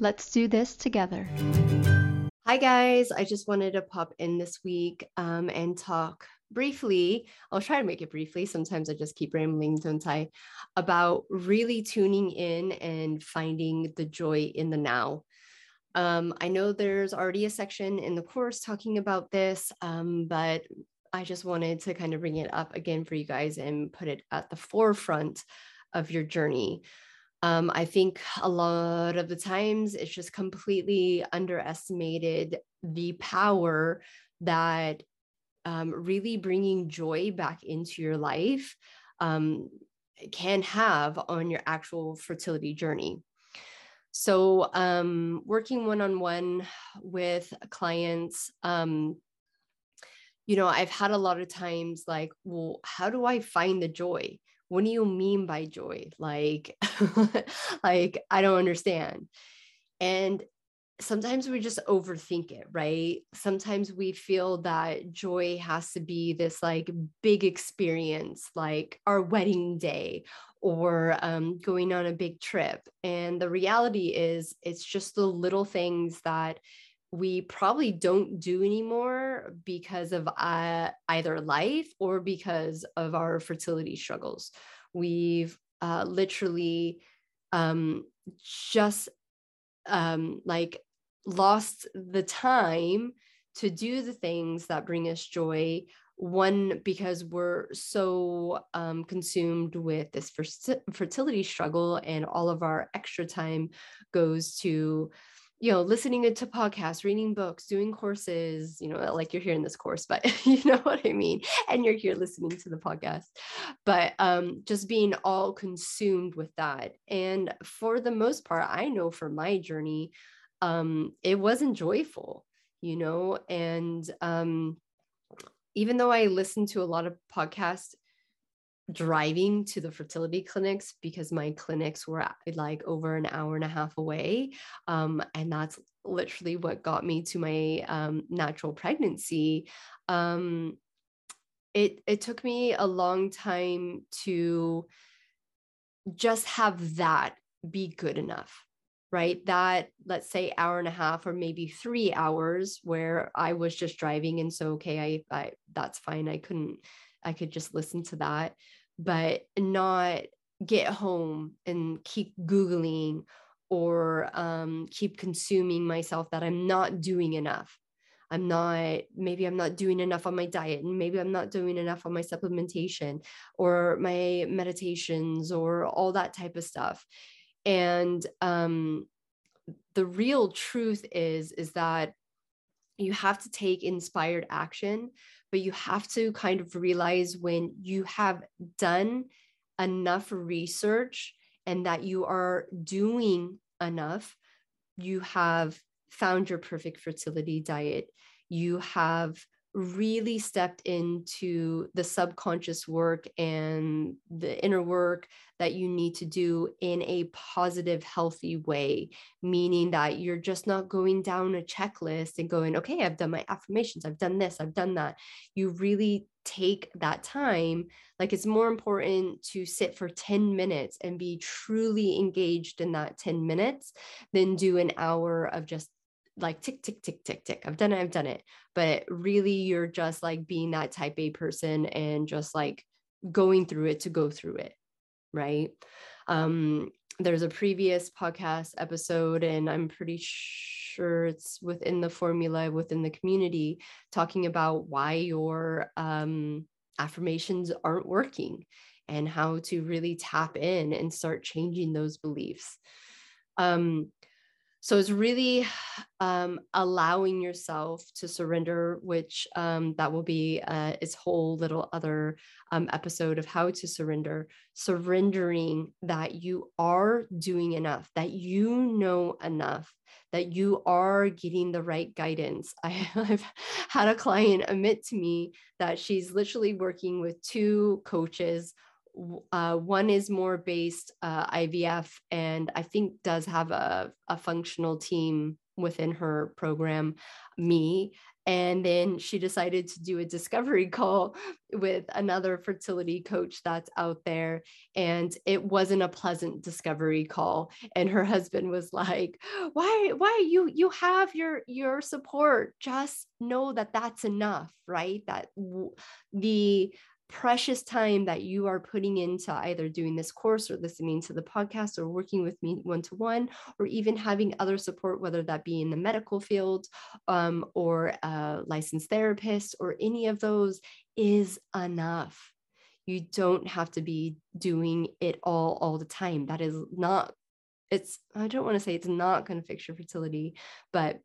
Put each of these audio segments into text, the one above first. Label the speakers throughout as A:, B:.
A: Let's do this together.
B: Hi, guys. I just wanted to pop in this week um, and talk briefly, I'll try to make it briefly. Sometimes I just keep rambling, don't I? About really tuning in and finding the joy in the now. Um, I know there's already a section in the course talking about this, um, but I just wanted to kind of bring it up again for you guys and put it at the forefront of your journey. Um, I think a lot of the times it's just completely underestimated the power that um, really bringing joy back into your life um, can have on your actual fertility journey. So, um, working one on one with clients, um, you know, I've had a lot of times like, well, how do I find the joy? What do you mean by joy? Like, like I don't understand. And sometimes we just overthink it, right? Sometimes we feel that joy has to be this like big experience, like our wedding day or um, going on a big trip. And the reality is, it's just the little things that we probably don't do anymore because of uh, either life or because of our fertility struggles. We've uh, literally um, just um, like lost the time to do the things that bring us joy one because we're so um, consumed with this fertility struggle and all of our extra time goes to you know listening to podcasts reading books doing courses you know like you're here in this course but you know what i mean and you're here listening to the podcast. But um just being all consumed with that and for the most part i know for my journey um, it wasn't joyful, you know, and um, even though I listened to a lot of podcasts driving to the fertility clinics because my clinics were like over an hour and a half away um, and that's literally what got me to my um, natural pregnancy um, it it took me a long time to just have that be good enough right? That, let's say, hour and a half or maybe three hours where I was just driving. And so, okay, I, I that's fine. I couldn't, I could just listen to that, but not get home and keep Googling or um, keep consuming myself that I'm not doing enough. I'm not, maybe I'm not doing enough on my diet, and maybe I'm not doing enough on my supplementation or my meditations or all that type of stuff and um, the real truth is is that you have to take inspired action but you have to kind of realize when you have done enough research and that you are doing enough you have found your perfect fertility diet. You have really stepped into the subconscious work and the inner work that you need to do in a positive, healthy way, meaning that you're just not going down a checklist and going, okay, I've done my affirmations, I've done this, I've done that. You really take that time. Like it's more important to sit for 10 minutes and be truly engaged in that 10 minutes than do an hour of just like tick tick tick tick tick. I've done it i've done it. But really you're just like being that type a person and just like going through it to go through it right? Um there's a previous podcast episode, and I'm pretty sure it's within the formula within the community talking about why your um, affirmations aren't working and how to really tap in and start changing those beliefs. Um, so it's really um, allowing yourself to surrender, which um, that will be uh, its whole little other um, episode of how to surrender. Surrendering that you are doing enough, that you know enough, that you are getting the right guidance. I, have had a client admit to me that she's literally working with two coaches uh, one is more based uh, IVF, and I think does have a, a functional team within her program, me. And then she decided to do a discovery call with another fertility coach that's out there. And it wasn't a pleasant discovery call. And her husband was like, why, why you, you have your, your support. Just know that that's enough, right? That the, precious time that you are putting into either doing this course or listening to the podcast or working with me one to one, or even having other support, whether that be in the medical field um, or a licensed therapist or any of those, is enough. You don't have to be doing it all all the time. That is not. It's. I don't want to say it's not going to fix your fertility, but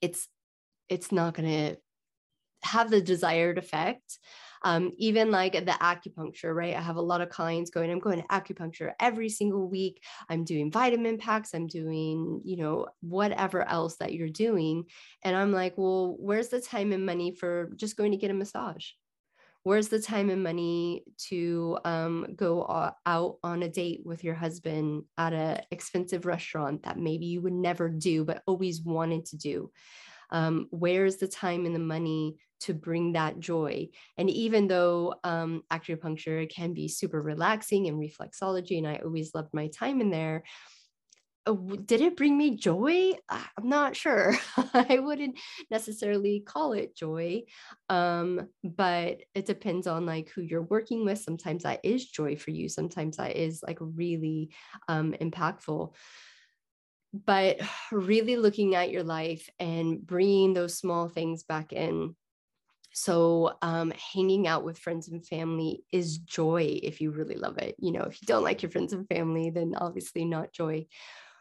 B: it's. It's not going to have the desired effect um, even like the acupuncture, right? I have a lot of clients going, I'm going to acupuncture every single week. I'm doing vitamin packs. I'm doing, you know, whatever else that you're doing. And I'm like, well, where's the time and money for just going to get a massage? Where's the time and money to um, go out on a date with your husband at an expensive restaurant that maybe you would never do, but always wanted to do? Um, where's the time and the money to bring that joy. And even though um, acupuncture can be super relaxing and reflexology, and I always loved my time in there, uh, did it bring me joy? I'm not sure. I wouldn't necessarily call it joy, um, but it depends on like who you're working with. Sometimes that is joy for you. Sometimes that is like really um, impactful but really looking at your life and bringing those small things back in so, um, hanging out with friends and family is joy if you really love it. You know, if you don't like your friends and family, then obviously not joy.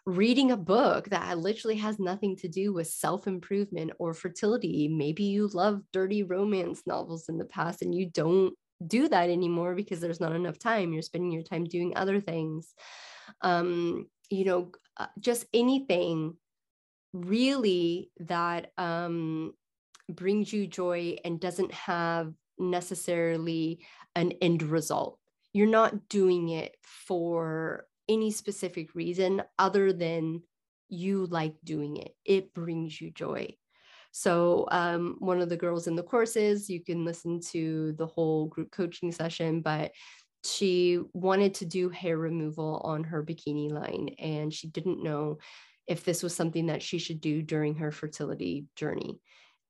B: Reading a book that literally has nothing to do with self improvement or fertility. Maybe you love dirty romance novels in the past and you don't do that anymore because there's not enough time. You're spending your time doing other things. Um, you know, uh, just anything really that um, brings you joy and doesn't have necessarily an end result. You're not doing it for any specific reason other than you like doing it. It brings you joy. So, um, one of the girls in the courses, you can listen to the whole group coaching session, but she wanted to do hair removal on her bikini line and she didn't know if this was something that she should do during her fertility journey.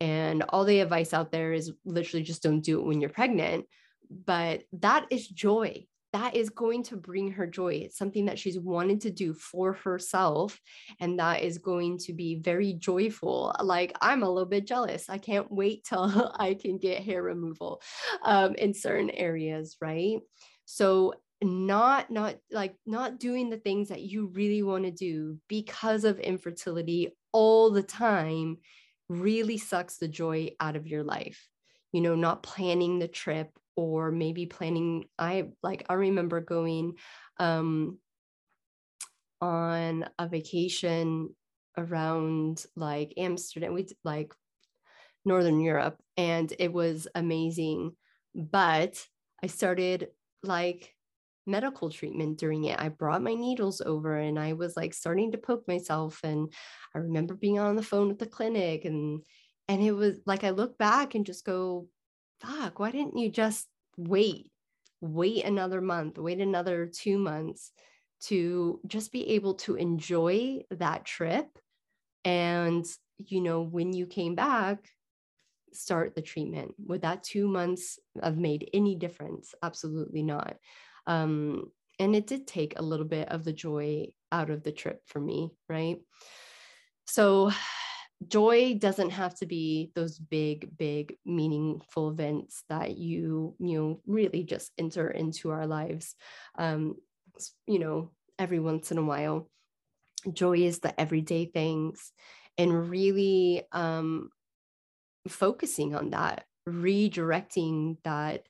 B: And all the advice out there is literally just don't do it when you're pregnant. But that is joy. That is going to bring her joy. It's something that she's wanted to do for herself. And that is going to be very joyful. Like, I'm a little bit jealous. I can't wait till I can get hair removal um, in certain areas, right? So, not not like not doing the things that you really want to do because of infertility all the time really sucks the joy out of your life. You know, not planning the trip or maybe planning. I like, I remember going um, on a vacation around like Amsterdam, we like Northern Europe, and it was amazing. But I started like medical treatment during it. I brought my needles over and I was like starting to poke myself. And I remember being on the phone with the clinic and and it was like I look back and just go, fuck, why didn't you just wait? Wait another month, wait another two months to just be able to enjoy that trip. And, you know, when you came back, start the treatment. Would that two months have made any difference? Absolutely not um, and it did take a little bit of the joy out of the trip for me, right? So, joy doesn't have to be those big big meaningful events that you you know really just enter into our lives um you know every once in a while joy is the everyday things and really um focusing on that redirecting that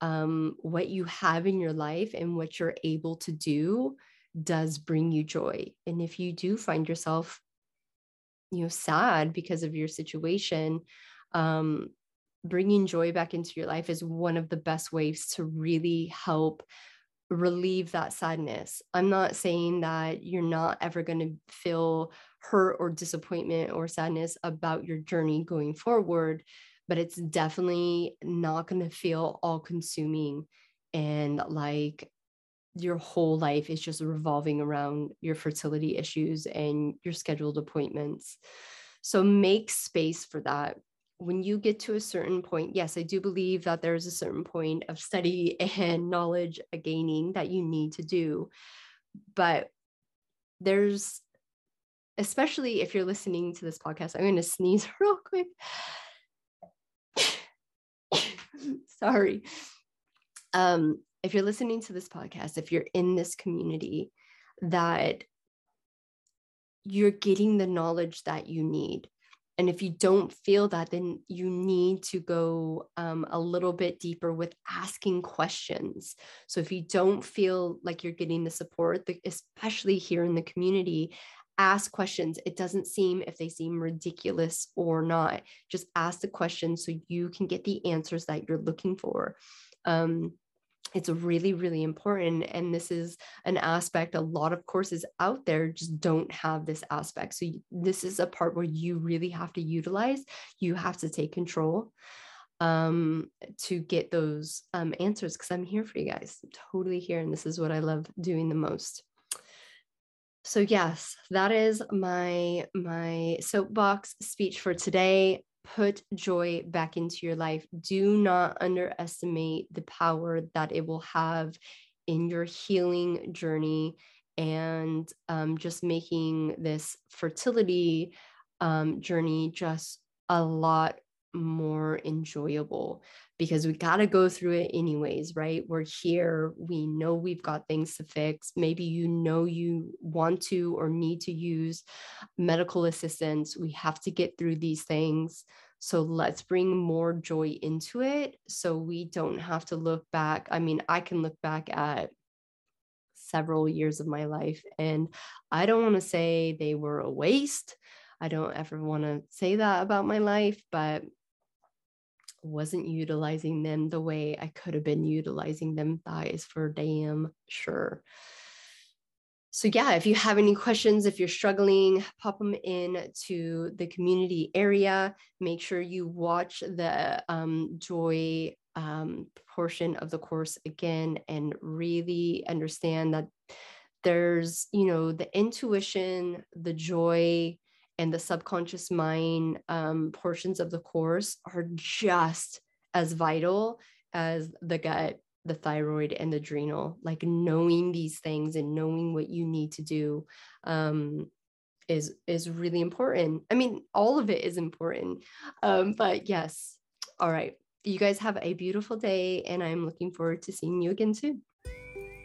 B: um what you have in your life and what you're able to do does bring you joy and if you do find yourself you know sad because of your situation um bringing joy back into your life is one of the best ways to really help relieve that sadness. I'm not saying that you're not ever going to feel hurt or disappointment or sadness about your journey going forward, but it's definitely not going to feel all consuming and like your whole life is just revolving around your fertility issues and your scheduled appointments. So make space for that. When you get to a certain point, yes, I do believe that there's a certain point of study and knowledge gaining that you need to do. But there's, especially if you're listening to this podcast, I'm going to sneeze real quick. Sorry. Um, if you're listening to this podcast, if you're in this community, that you're getting the knowledge that you need. And if you don't feel that, then you need to go um, a little bit deeper with asking questions. So if you don't feel like you're getting the support, especially here in the community, ask questions. It doesn't seem if they seem ridiculous or not. Just ask the questions so you can get the answers that you're looking for. Um, it's really really important and this is an aspect a lot of courses out there just don't have this aspect so this is a part where you really have to utilize you have to take control um to get those um answers because i'm here for you guys I'm totally here and this is what i love doing the most so yes that is my my soapbox speech for today put joy back into your life. Do not underestimate the power that it will have in your healing journey and um, just making this fertility um, journey just a lot more enjoyable because we got to go through it anyways, right? We're here. We know we've got things to fix. Maybe you know you want to or need to use medical assistance. We have to get through these things. So let's bring more joy into it so we don't have to look back. I mean, I can look back at several years of my life and I don't want to say they were a waste. I don't ever want to say that about my life, but wasn't utilizing them the way I could have been utilizing them. That is for damn sure. So, yeah, if you have any questions, if you're struggling, pop them in to the community area. Make sure you watch the um, joy um, portion of the course again and really understand that there's, you know, the intuition, the joy, and the subconscious mind um, portions of the course are just as vital as the gut, the thyroid, and the adrenal. Like knowing these things and knowing what you need to do um, is is really important. I mean, all of it is important, um, but yes. All right, you guys have a beautiful day, and I'm looking forward to seeing you again soon.